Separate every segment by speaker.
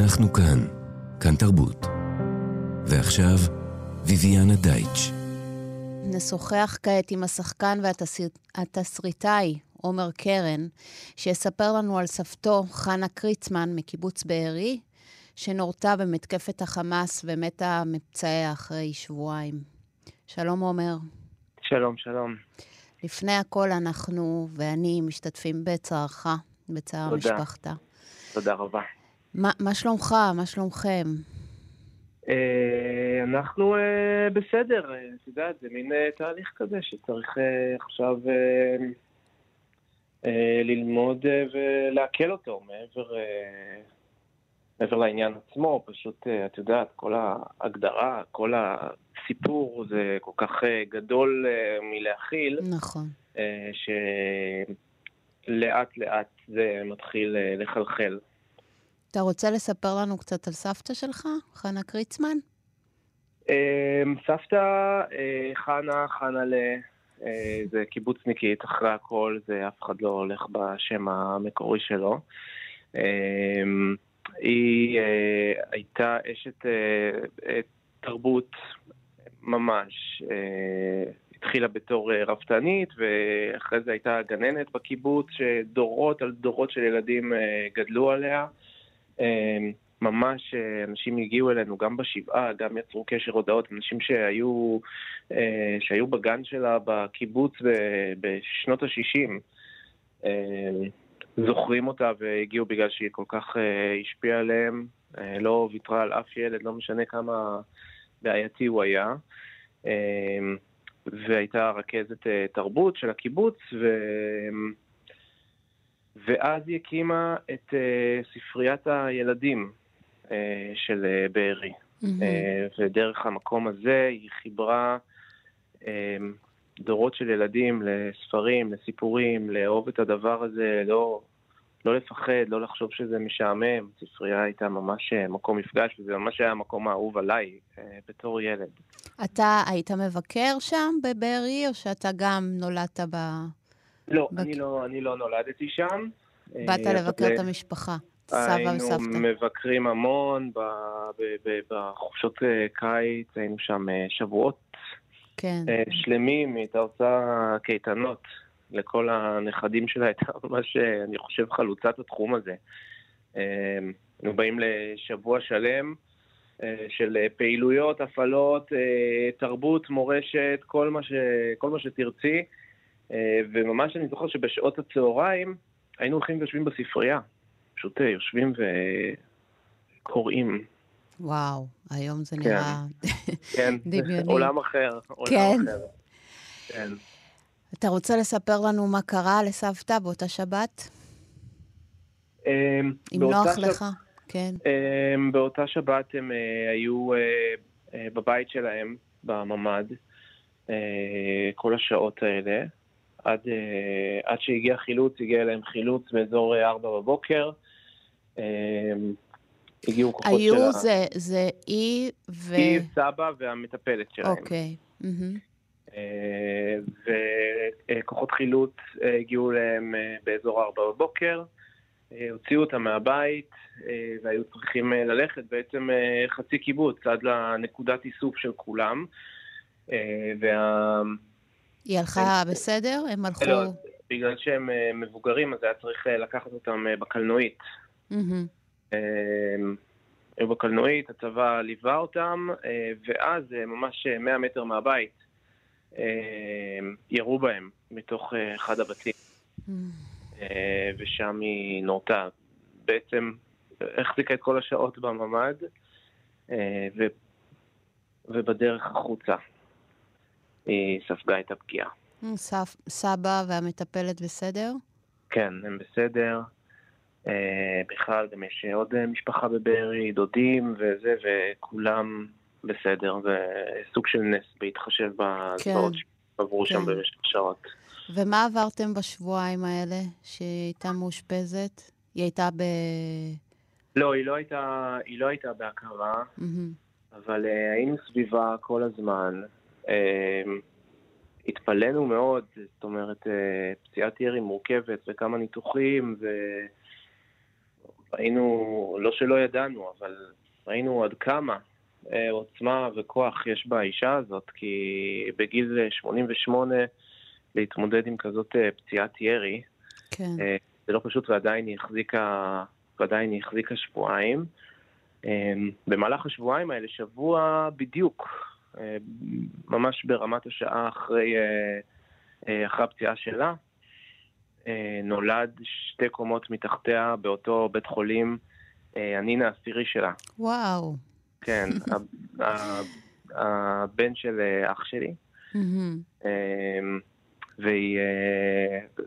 Speaker 1: אנחנו כאן, כאן תרבות. ועכשיו, ויviana דייטש.
Speaker 2: נשוחח כעת עם השחקן והתסריטאי עומר קרן, שיספר לנו על סבתו חנה קריצמן מקיבוץ בארי, שנורתה במתקפת החמאס ומתה מפצעיה אחרי שבועיים. שלום עומר.
Speaker 3: שלום, שלום.
Speaker 2: לפני הכל אנחנו ואני משתתפים בצערך, בצער תודה. משפחתה.
Speaker 3: תודה רבה.
Speaker 2: מה, מה שלומך? מה שלומכם?
Speaker 3: אה, אנחנו אה, בסדר, אה, את יודעת, זה מין תהליך כזה שצריך עכשיו ללמוד ולעכל אותו מעבר, מעבר לעניין עצמו, פשוט, את יודעת, כל ההגדרה, כל הסיפור זה כל כך גדול מלהכיל.
Speaker 2: נכון.
Speaker 3: שלאט לאט זה מתחיל לחלחל.
Speaker 2: אתה רוצה לספר לנו קצת על סבתא שלך, חנה קריצמן?
Speaker 3: אמ, סבתא אה, חנה, חנה ל... אה, זה קיבוצניקית, אחרי הכל, זה אף אחד לא הולך בשם המקורי שלו. אמ, היא אה, הייתה אשת תרבות ממש. התחילה בתור רפתנית, ואחרי זה הייתה גננת בקיבוץ, שדורות על דורות של ילדים גדלו עליה. אמ, ממש אה, אנשים הגיעו אלינו גם בשבעה, גם יצרו קשר הודעות, אנשים שהיו, אה, שהיו בגן שלה בקיבוץ בשנות ה-60, אמ, זוכרים אותה והגיעו בגלל שהיא כל כך אה, השפיעה עליהם, לא ויתרה על אף ילד, לא משנה כמה בעייתי הוא היה. אמ, והייתה רכזת תרבות של הקיבוץ, ו... ואז היא הקימה את uh, ספריית הילדים uh, של uh, בארי. Mm-hmm. Uh, ודרך המקום הזה היא חיברה uh, דורות של ילדים לספרים, לסיפורים, לאהוב את הדבר הזה, לא, לא לפחד, לא לחשוב שזה משעמם. ספרייה הייתה ממש מקום מפגש, וזה ממש היה המקום האהוב עליי uh, בתור ילד.
Speaker 2: אתה היית מבקר שם בבארי, או שאתה גם נולדת ב...
Speaker 3: לא, בק... אני לא, אני לא נולדתי שם.
Speaker 2: באת אה, לבקר את המשפחה, סבא וסבתא.
Speaker 3: היינו מבקרים המון בחופשות אה, קיץ, היינו שם אה, שבועות
Speaker 2: כן.
Speaker 3: שלמים, הייתה עושה קייטנות לכל הנכדים שלה, הייתה ממש, אני חושב, חלוצת התחום הזה. היינו באים לשבוע שלם. של פעילויות, הפעלות, תרבות, מורשת, כל מה, ש, כל מה שתרצי. וממש אני זוכר שבשעות הצהריים היינו הולכים ויושבים בספרייה. פשוט אה, יושבים וקוראים.
Speaker 2: וואו, היום זה כן. נראה
Speaker 3: כן,
Speaker 2: דמיוני.
Speaker 3: עולם אחר. עולם
Speaker 2: כן.
Speaker 3: אחר. כן.
Speaker 2: אתה רוצה לספר לנו מה קרה לסבתא באותה שבת?
Speaker 3: אמ,
Speaker 2: אם נוח לך, כן.
Speaker 3: באותה שבת הם אה, היו אה, בבית שלהם, בממ"ד, כל השעות האלה. עד, uh, עד שהגיע חילוץ, הגיע אליהם חילוץ באזור 4 אה, בבוקר. Uh, הגיעו כוחות
Speaker 2: היו של... היו זה, זה אי ו...
Speaker 3: אי, סבא והמטפלת שלהם.
Speaker 2: אוקיי. Mm-hmm.
Speaker 3: Uh, וכוחות חילוץ uh, הגיעו אליהם uh, באזור 4 בבוקר. uh, הוציאו אותם מהבית uh, והיו צריכים uh, ללכת בעצם uh, חצי קיבוץ עד לנקודת איסוף של כולם. Uh, וה...
Speaker 2: היא הלכה בסדר? הם הלכו... לא,
Speaker 3: בגלל שהם אה, מבוגרים, אז היה צריך אה, לקחת אותם אה, בקלנועית. היו בקלנועית, הצבא ליווה אותם, ואז ממש 100 מטר מהבית ירו בהם מתוך אחד הבתים. ושם היא נורתה. בעצם החזיקה את כל השעות בממ"ד, ובדרך החוצה. היא ספגה את הפגיעה.
Speaker 2: סף, סבא והמטפלת בסדר?
Speaker 3: כן, הם בסדר. אה, בכלל, גם יש עוד אה, משפחה בבארי, דודים וזה, וכולם בסדר. זה סוג של נס בהתחשב בזוועות כן, שעברו כן. שם במשך שעות.
Speaker 2: ומה עברתם בשבועיים האלה שהיא הייתה מאושפזת? היא הייתה ב...
Speaker 3: לא, היא לא הייתה, היא לא הייתה בהכרה, mm-hmm. אבל uh, היינו סביבה כל הזמן. אמ, התפלאנו מאוד, זאת אומרת, אה, פציעת ירי מורכבת וכמה ניתוחים, ראינו, לא שלא ידענו, אבל ראינו עד כמה אה, עוצמה וכוח יש באישה הזאת, כי בגיל 88 להתמודד עם כזאת אה, פציעת ירי,
Speaker 2: כן.
Speaker 3: אה, זה לא פשוט ועדיין היא החזיקה, ועדיין היא החזיקה שבועיים. אה, במהלך השבועיים האלה, שבוע בדיוק, אה, ממש ברמת השעה אחרי, אה, אה, אחרי הפציעה שלה, אה, נולד שתי קומות מתחתיה באותו בית חולים אה, הנין העשירי שלה.
Speaker 2: וואו.
Speaker 3: כן, הבן של אה, אח שלי.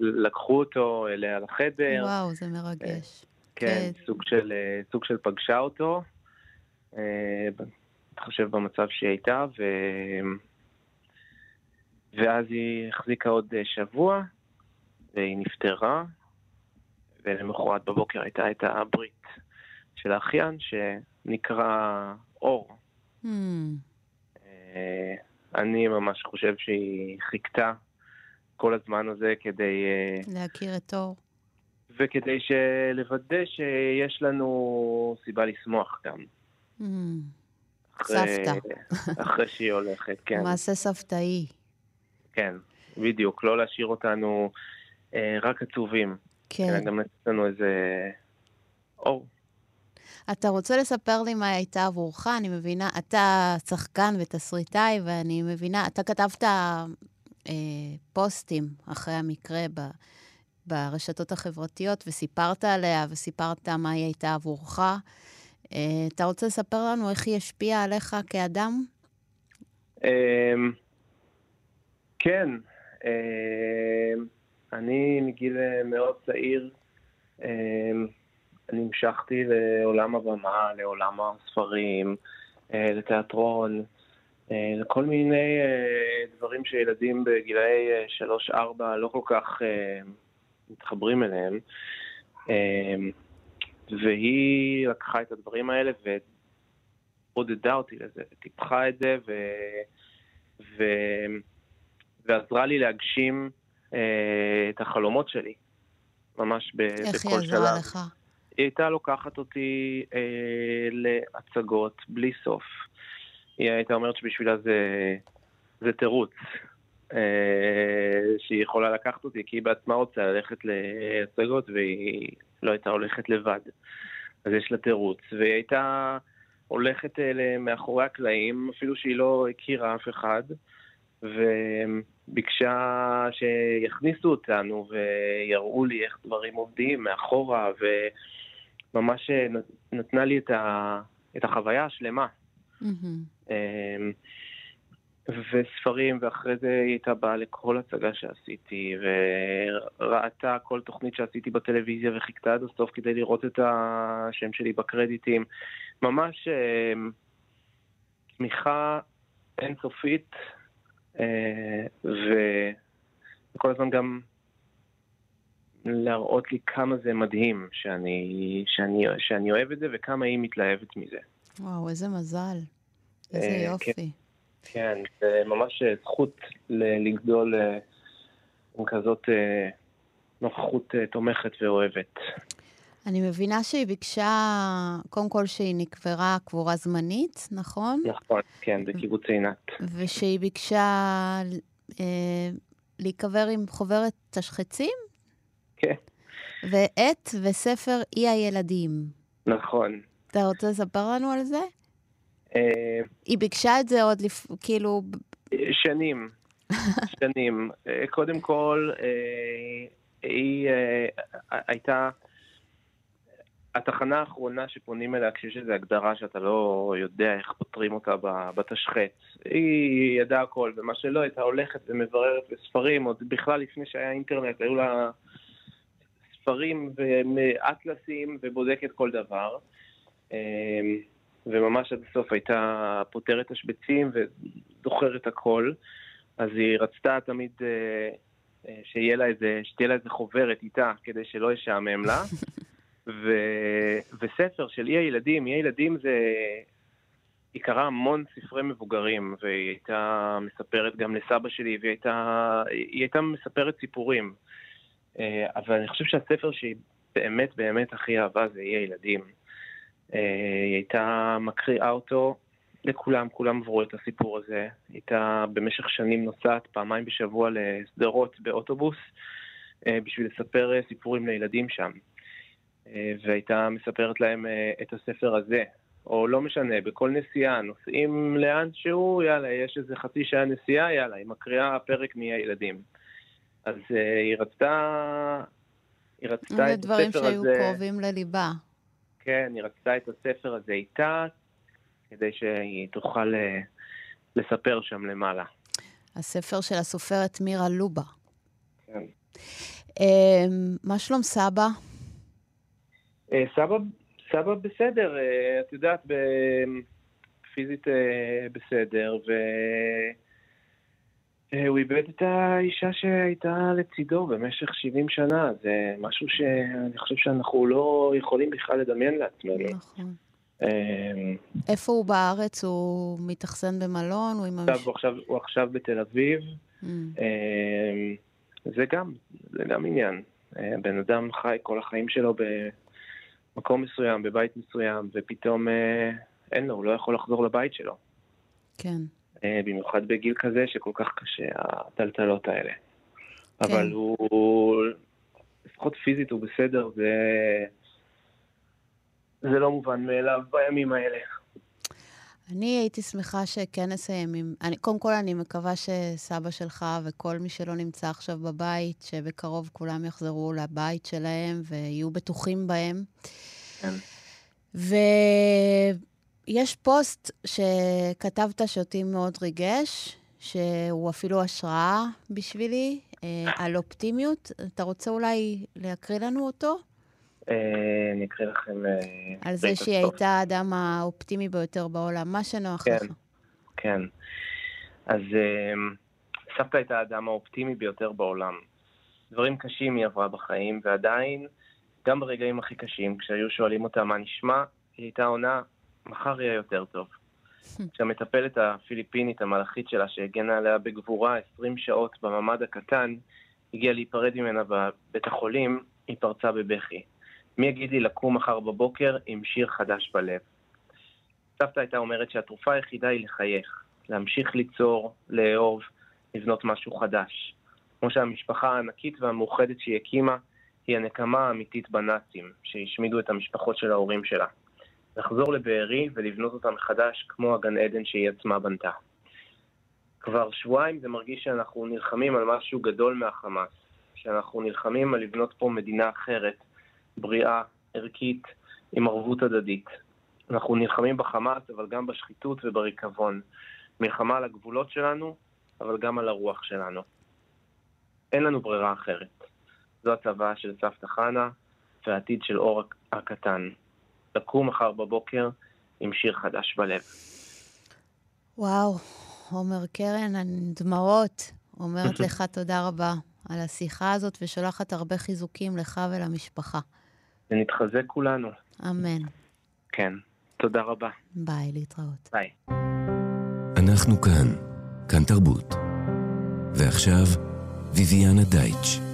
Speaker 3: ולקחו אותו אליה לחדר,
Speaker 2: וואו, זה מרגש.
Speaker 3: כן,
Speaker 2: כן.
Speaker 3: סוג של, אה, סוג של פגשה אותו, אה, בהתחשב במצב שהיא הייתה, ו... ואז היא החזיקה עוד אה, שבוע, והיא נפטרה, ולמחרת בבוקר הייתה את הברית של האחיין, שנקרא אור. אה, אני ממש חושב שהיא חיכתה כל הזמן הזה כדי, אה,
Speaker 2: להכיר את אור.
Speaker 3: וכדי לוודא שיש לנו סיבה לשמוח גם.
Speaker 2: מהמם. סבתא.
Speaker 3: אחרי שהיא הולכת, כן.
Speaker 2: מעשה סבתאי.
Speaker 3: כן, בדיוק. לא להשאיר אותנו אה, רק עצובים.
Speaker 2: כן.
Speaker 3: אלא גם לתת לנו איזה אור.
Speaker 2: אתה רוצה לספר לי מה הייתה עבורך? אני מבינה, אתה שחקן ותסריטאי, ואני מבינה, אתה כתבת אה, פוסטים אחרי המקרה ב, ברשתות החברתיות, וסיפרת עליה, וסיפרת מה היא הייתה עבורך. אה, אתה רוצה לספר לנו איך היא השפיעה עליך כאדם?
Speaker 3: אמ, כן, אמ, אני מגיל אה, מאוד צעיר אמ, אני המשכתי לעולם הבמה, לעולם הספרים, אה, לתיאטרון, לכל מיני דברים שילדים בגילאי 3-4 לא כל כך מתחברים אליהם. והיא לקחה את הדברים האלה ועודדה אותי לזה, וטיפחה את זה, ו... ו... ועזרה לי להגשים אה, את החלומות שלי, ממש ב...
Speaker 2: איך
Speaker 3: בכל
Speaker 2: היא
Speaker 3: שלב.
Speaker 2: עזרה לך?
Speaker 3: היא הייתה לוקחת אותי אה, להצגות בלי סוף. היא הייתה אומרת שבשבילה זה, זה תירוץ. אה, שהיא יכולה לקחת אותי, כי היא בעצמה רוצה ללכת להצגות והיא לא הייתה הולכת לבד. אז יש לה תירוץ. והיא הייתה הולכת אה, מאחורי הקלעים, אפילו שהיא לא הכירה אף אחד, וביקשה שיכניסו אותנו ויראו לי איך דברים עובדים מאחורה, וממש אה, נתנה לי את, ה... את החוויה השלמה.
Speaker 2: מהמם.
Speaker 3: וספרים, ואחרי זה היא הייתה באה לכל הצגה שעשיתי, וראתה כל תוכנית שעשיתי בטלוויזיה וחיכתה עד הסוף כדי לראות את השם שלי בקרדיטים. ממש אמ, תמיכה אינסופית, אה, וכל הזמן גם להראות לי כמה זה מדהים שאני, שאני, שאני אוהב את זה וכמה היא מתלהבת מזה.
Speaker 2: וואו, איזה מזל. איזה
Speaker 3: אה,
Speaker 2: יופי.
Speaker 3: כן, זה ממש אה, זכות לגדול אה, עם כזאת אה, נוכחות תומכת ואוהבת.
Speaker 2: אני מבינה שהיא ביקשה, קודם כל שהיא נקברה קבורה זמנית, נכון?
Speaker 3: נכון, כן, בקיבוץ עינת.
Speaker 2: ושהיא ביקשה אה, להיקבר עם חוברת תשחצים,
Speaker 3: כן,
Speaker 2: ועט וספר אי הילדים.
Speaker 3: נכון.
Speaker 2: אתה רוצה לספר לנו על זה?
Speaker 3: אה,
Speaker 2: היא ביקשה את זה עוד לפ... כאילו...
Speaker 3: שנים, שנים. אה, קודם כל, אה, היא הייתה התחנה האחרונה שפונים אליה כשיש איזו הגדרה שאתה לא יודע איך פותרים אותה ב- בתשחץ. היא ידעה הכל, ומה שלא, הייתה הולכת ומבררת בספרים, עוד בכלל לפני שהיה אינטרנט, היו לה ספרים ואטלסים ובודקת כל דבר. וממש עד הסוף הייתה פותרת תשבצים וזוכרת הכל. אז היא רצתה תמיד אה, אה, שיהיה לה איזה, שתהיה לה איזה חוברת איתה, כדי שלא ישעמם לה. ו, וספר של אי הילדים, אי הילדים זה... היא קראה המון ספרי מבוגרים, והיא הייתה מספרת גם לסבא שלי, והיא הייתה, היא הייתה מספרת סיפורים. אה, אבל אני חושב שהספר שהיא באמת באמת הכי אהבה זה יהיה ילדים. אה, היא הייתה מקריאה אותו לכולם, כולם עברו את הסיפור הזה. היא הייתה במשך שנים נוסעת פעמיים בשבוע לסדרות באוטובוס אה, בשביל לספר אה, סיפורים לילדים שם. והייתה מספרת להם את הספר הזה, או לא משנה, בכל נסיעה, נוסעים לאן שהוא, יאללה, יש איזה חצי שעה נסיעה, יאללה, היא מקריאה פרק מהילדים. אז היא רצתה, היא רצתה את הספר הזה...
Speaker 2: זה דברים שהיו קרובים לליבה.
Speaker 3: כן, היא רצתה את הספר הזה איתה, כדי שהיא תוכל אה, לספר שם למעלה.
Speaker 2: הספר של הסופרת מירה לובה.
Speaker 3: כן.
Speaker 2: אמ, מה שלום סבא?
Speaker 3: אה, סבא, סבא בסדר, אה, את יודעת, פיזית בסדר, והוא איבד את האישה שהייתה לצידו במשך 70 שנה. זה משהו שאני חושב שאנחנו לא יכולים בכלל לדמיין לעצמנו. נכון.
Speaker 2: אמ, איפה הוא בארץ? הוא מתאכסן במלון? הוא, עם
Speaker 3: עכשיו, הוא, עכשיו, הוא עכשיו בתל אביב. Mm. אמ, זה גם, זה גם עניין. אה, בן אדם חי כל החיים שלו במקום מסוים, בבית מסוים, ופתאום אה, אין לו, הוא לא יכול לחזור לבית שלו.
Speaker 2: כן.
Speaker 3: אה, במיוחד בגיל כזה שכל כך קשה, הטלטלות האלה. כן. אבל הוא, לפחות פיזית הוא בסדר, זה... זה לא מובן מאליו בימים האלה.
Speaker 2: אני הייתי שמחה שכן נסיים עם... אני, קודם כל, אני מקווה שסבא שלך וכל מי שלא נמצא עכשיו בבית, שבקרוב כולם יחזרו לבית שלהם ויהיו בטוחים בהם. כן. ויש פוסט שכתבת שאותי מאוד ריגש, שהוא אפילו השראה בשבילי, אה, על אופטימיות. אתה רוצה אולי להקריא לנו אותו?
Speaker 3: אה, אני אקריא לכם... אה,
Speaker 2: על זה שהיא הייתה האדם האופטימי ביותר בעולם, מה שנוח כן, לך.
Speaker 3: כן. אז אה, סבתא הייתה האדם האופטימי ביותר בעולם. דברים קשים היא עברה בחיים, ועדיין, גם ברגעים הכי קשים, כשהיו שואלים אותה מה נשמע, היא הייתה עונה, מחר יהיה יותר טוב. כשהמטפלת הפיליפינית המלאכית שלה, שהגנה עליה בגבורה 20 שעות בממ"ד הקטן, הגיעה להיפרד ממנה בבית החולים, היא פרצה בבכי. מי יגיד לי לקום מחר בבוקר עם שיר חדש בלב? סבתא הייתה אומרת שהתרופה היחידה היא לחייך, להמשיך ליצור, לאהוב, לבנות משהו חדש. כמו שהמשפחה הענקית והמאוחדת שהיא הקימה, היא הנקמה האמיתית בנאצים, שהשמידו את המשפחות של ההורים שלה. לחזור לבארי ולבנות אותה מחדש כמו הגן עדן שהיא עצמה בנתה. כבר שבועיים זה מרגיש שאנחנו נלחמים על משהו גדול מהחמאס, שאנחנו נלחמים על לבנות פה מדינה אחרת, בריאה, ערכית, עם ערבות הדדית. אנחנו נלחמים בחמאס, אבל גם בשחיתות ובריקבון. מלחמה על הגבולות שלנו, אבל גם על הרוח שלנו. אין לנו ברירה אחרת. זו הצוואה של סבתא חנה והעתיד של אור הקטן. לקום מחר בבוקר עם שיר חדש בלב.
Speaker 2: וואו, עומר קרן, דמעות, אומרת לך תודה רבה על השיחה הזאת ושולחת הרבה חיזוקים לך ולמשפחה.
Speaker 3: ונתחזק כולנו.
Speaker 2: אמן.
Speaker 3: כן. תודה רבה.
Speaker 2: ביי, להתראות.
Speaker 3: ביי.
Speaker 1: אנחנו כאן, כאן תרבות. ועכשיו, ויviana דייטש.